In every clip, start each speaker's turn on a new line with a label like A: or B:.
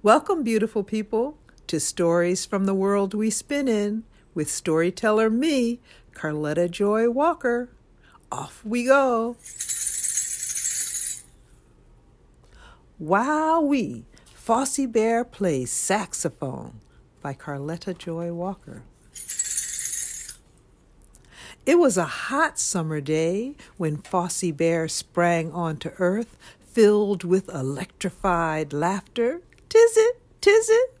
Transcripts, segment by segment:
A: Welcome, beautiful people, to Stories from the World We Spin In with storyteller me, Carletta Joy Walker. Off we go. Wowee! Fossie Bear plays saxophone by Carletta Joy Walker. It was a hot summer day when Fossie Bear sprang onto earth, filled with electrified laughter. Tis it, tis it.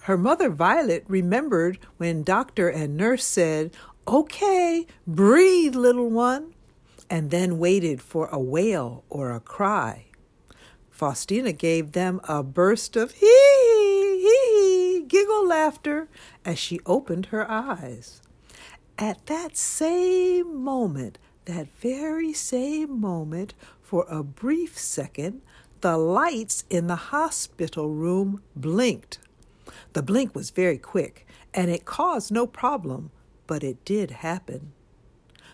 A: Her mother Violet remembered when doctor and nurse said, Okay, breathe, little one, and then waited for a wail or a cry. Fostina gave them a burst of hee hee hee giggle laughter as she opened her eyes. At that same moment, that very same moment, for a brief second, the lights in the hospital room blinked. The blink was very quick, and it caused no problem, but it did happen.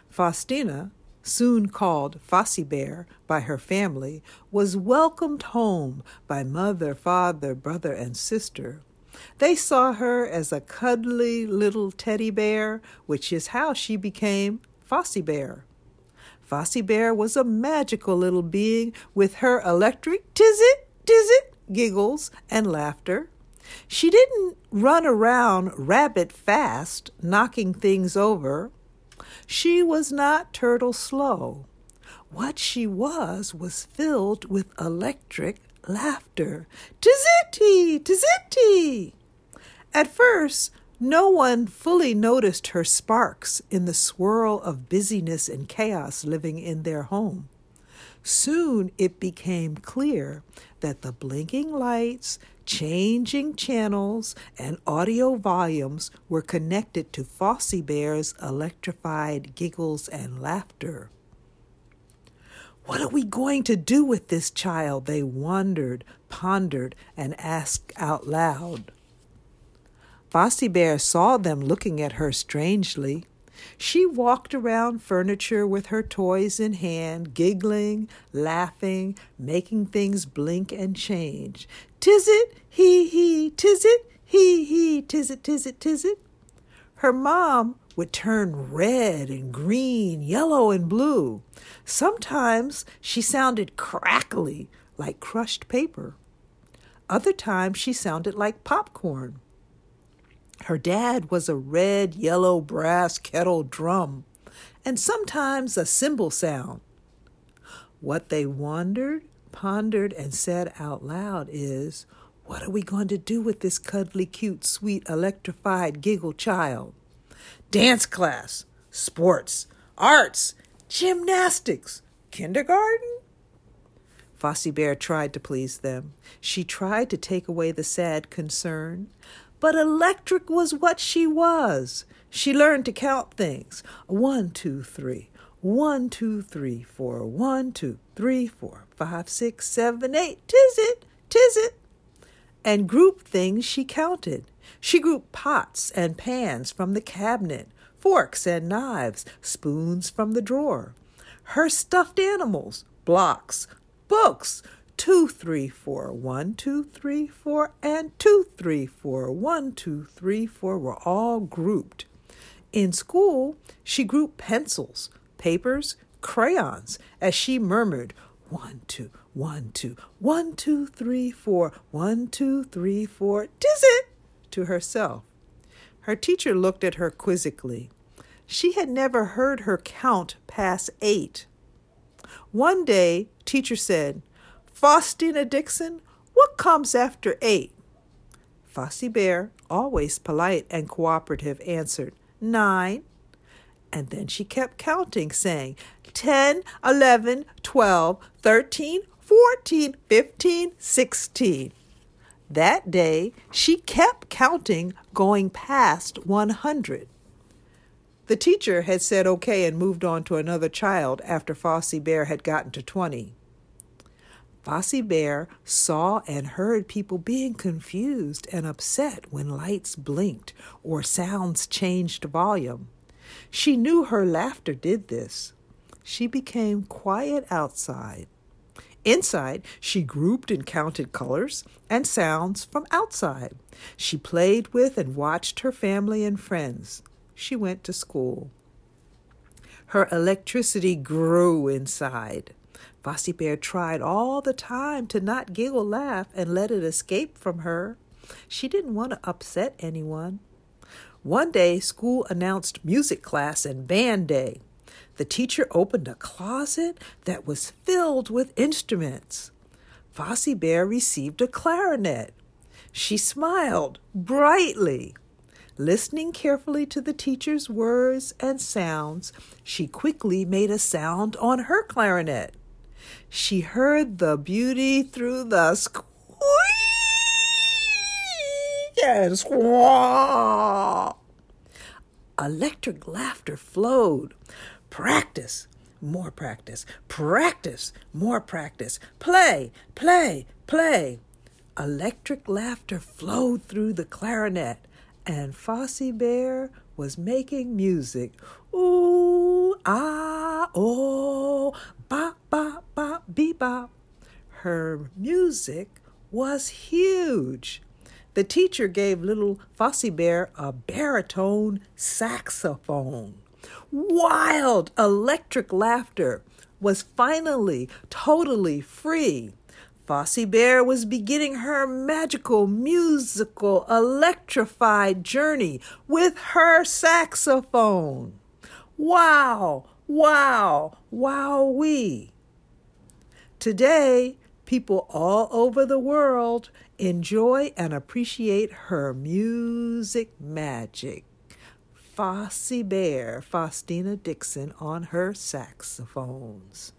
A: Fostina, soon called Fossie Bear by her family, was welcomed home by mother, father, brother, and sister. They saw her as a cuddly little teddy bear, which is how she became Fossie Bear. Fossie Bear was a magical little being with her electric tizzit, tizzit giggles and laughter. She didn't run around rabbit fast, knocking things over. She was not turtle slow. What she was was filled with electric laughter. Tiziti, tiziti! At first, no one fully noticed her sparks in the swirl of busyness and chaos living in their home. Soon it became clear that the blinking lights, changing channels, and audio volumes were connected to Fossie Bear's electrified giggles and laughter. What are we going to do with this child? They wondered, pondered, and asked out loud. Fossie Bear saw them looking at her strangely. She walked around furniture with her toys in hand, giggling, laughing, making things blink and change. Tis it, hee hee, tis it, hee hee, tis it, tis it, tis it. Her mom would turn red and green, yellow and blue. Sometimes she sounded crackly, like crushed paper. Other times she sounded like popcorn. Her dad was a red, yellow brass kettle drum, and sometimes a cymbal sound. What they wondered, pondered, and said out loud is, What are we going to do with this cuddly, cute, sweet, electrified giggle child? Dance class, sports, arts, gymnastics, kindergarten? Fossie Bear tried to please them. She tried to take away the sad concern. But electric was what she was. She learned to count things. One, two, three. One, two, three, four. One, two, three, four, five, six, seven, eight. Tis it, tis it. And group things she counted. She grouped pots and pans from the cabinet, forks and knives, spoons from the drawer. Her stuffed animals, blocks, books, two, three, four, one, two, three, four, and two, three, four, one, two, three, four were all grouped. In school, she grouped pencils, papers, crayons, as she murmured, one, two, one, two, one, two, three, four, one, two, three, four, tis it, to herself. Her teacher looked at her quizzically. She had never heard her count past eight. One day, teacher said, Fostina Dixon, what comes after eight? Fossie Bear, always polite and cooperative, answered, Nine. And then she kept counting, saying, Ten, eleven, twelve, thirteen, fourteen, fifteen, sixteen. That day, she kept counting, going past 100. The teacher had said okay and moved on to another child after Fossie Bear had gotten to 20. Fossie Bear saw and heard people being confused and upset when lights blinked or sounds changed volume. She knew her laughter did this. She became quiet outside. Inside, she grouped and counted colors and sounds from outside. She played with and watched her family and friends. She went to school. Her electricity grew inside. Fossie Bear tried all the time to not giggle laugh and let it escape from her. She didn't want to upset anyone. One day, school announced music class and band day. The teacher opened a closet that was filled with instruments. Fossie Bear received a clarinet. She smiled brightly. Listening carefully to the teacher's words and sounds, she quickly made a sound on her clarinet. She heard the beauty through the squeak and squaw. Electric laughter flowed. Practice, more practice, practice, more practice, play, play, play. Electric laughter flowed through the clarinet, and Fossie Bear was making music. Ooh, ah, oh, bebop. Her music was huge. The teacher gave little Fossie Bear a baritone saxophone. Wild electric laughter was finally totally free. Fossie Bear was beginning her magical, musical, electrified journey with her saxophone. Wow, wow, wow, we. Today, people all over the world enjoy and appreciate her music magic. Fossie Bear, Fostina Dixon on her saxophones.